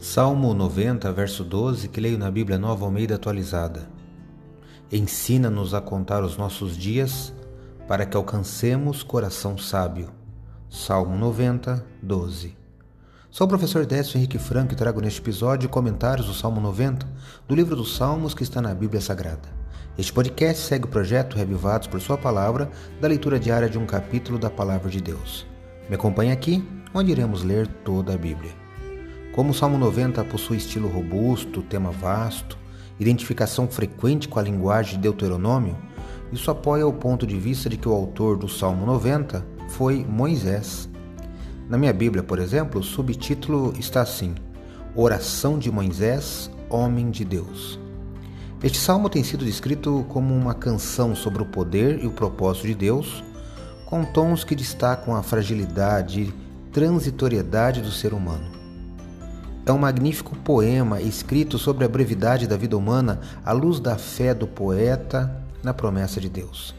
Salmo 90, verso 12, que leio na Bíblia Nova Almeida atualizada. Ensina-nos a contar os nossos dias para que alcancemos coração sábio. Salmo 90, 12. Sou o professor Décio Henrique Franco e trago neste episódio comentários do Salmo 90 do livro dos Salmos que está na Bíblia Sagrada. Este podcast segue o projeto Revivados por Sua Palavra, da leitura diária de um capítulo da Palavra de Deus. Me acompanhe aqui, onde iremos ler toda a Bíblia. Como o Salmo 90 possui estilo robusto, tema vasto, identificação frequente com a linguagem de Deuteronômio, isso apoia o ponto de vista de que o autor do Salmo 90 foi Moisés. Na minha Bíblia, por exemplo, o subtítulo está assim: Oração de Moisés, Homem de Deus. Este salmo tem sido descrito como uma canção sobre o poder e o propósito de Deus, com tons que destacam a fragilidade e transitoriedade do ser humano. É um magnífico poema escrito sobre a brevidade da vida humana à luz da fé do poeta na promessa de Deus.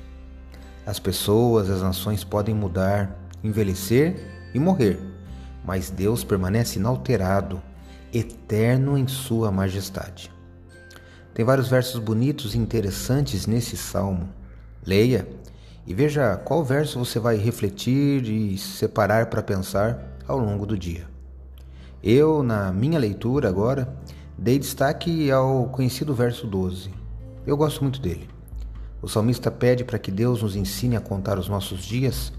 As pessoas, as nações podem mudar, envelhecer e morrer, mas Deus permanece inalterado, eterno em Sua majestade. Tem vários versos bonitos e interessantes nesse salmo. Leia e veja qual verso você vai refletir e separar para pensar ao longo do dia. Eu, na minha leitura agora, dei destaque ao conhecido verso 12. Eu gosto muito dele. O salmista pede para que Deus nos ensine a contar os nossos dias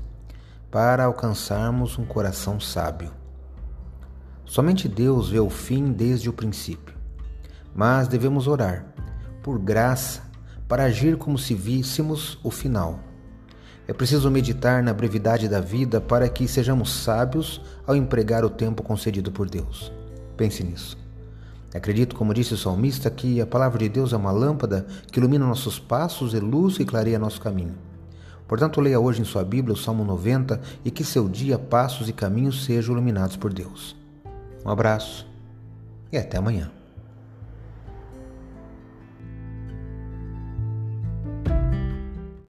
para alcançarmos um coração sábio. Somente Deus vê o fim desde o princípio, mas devemos orar por graça para agir como se víssemos o final. É preciso meditar na brevidade da vida para que sejamos sábios ao empregar o tempo concedido por Deus. Pense nisso. Acredito, como disse o salmista, que a palavra de Deus é uma lâmpada que ilumina nossos passos e luz que clareia nosso caminho. Portanto, leia hoje em sua Bíblia o Salmo 90 e que seu dia, passos e caminhos sejam iluminados por Deus. Um abraço e até amanhã.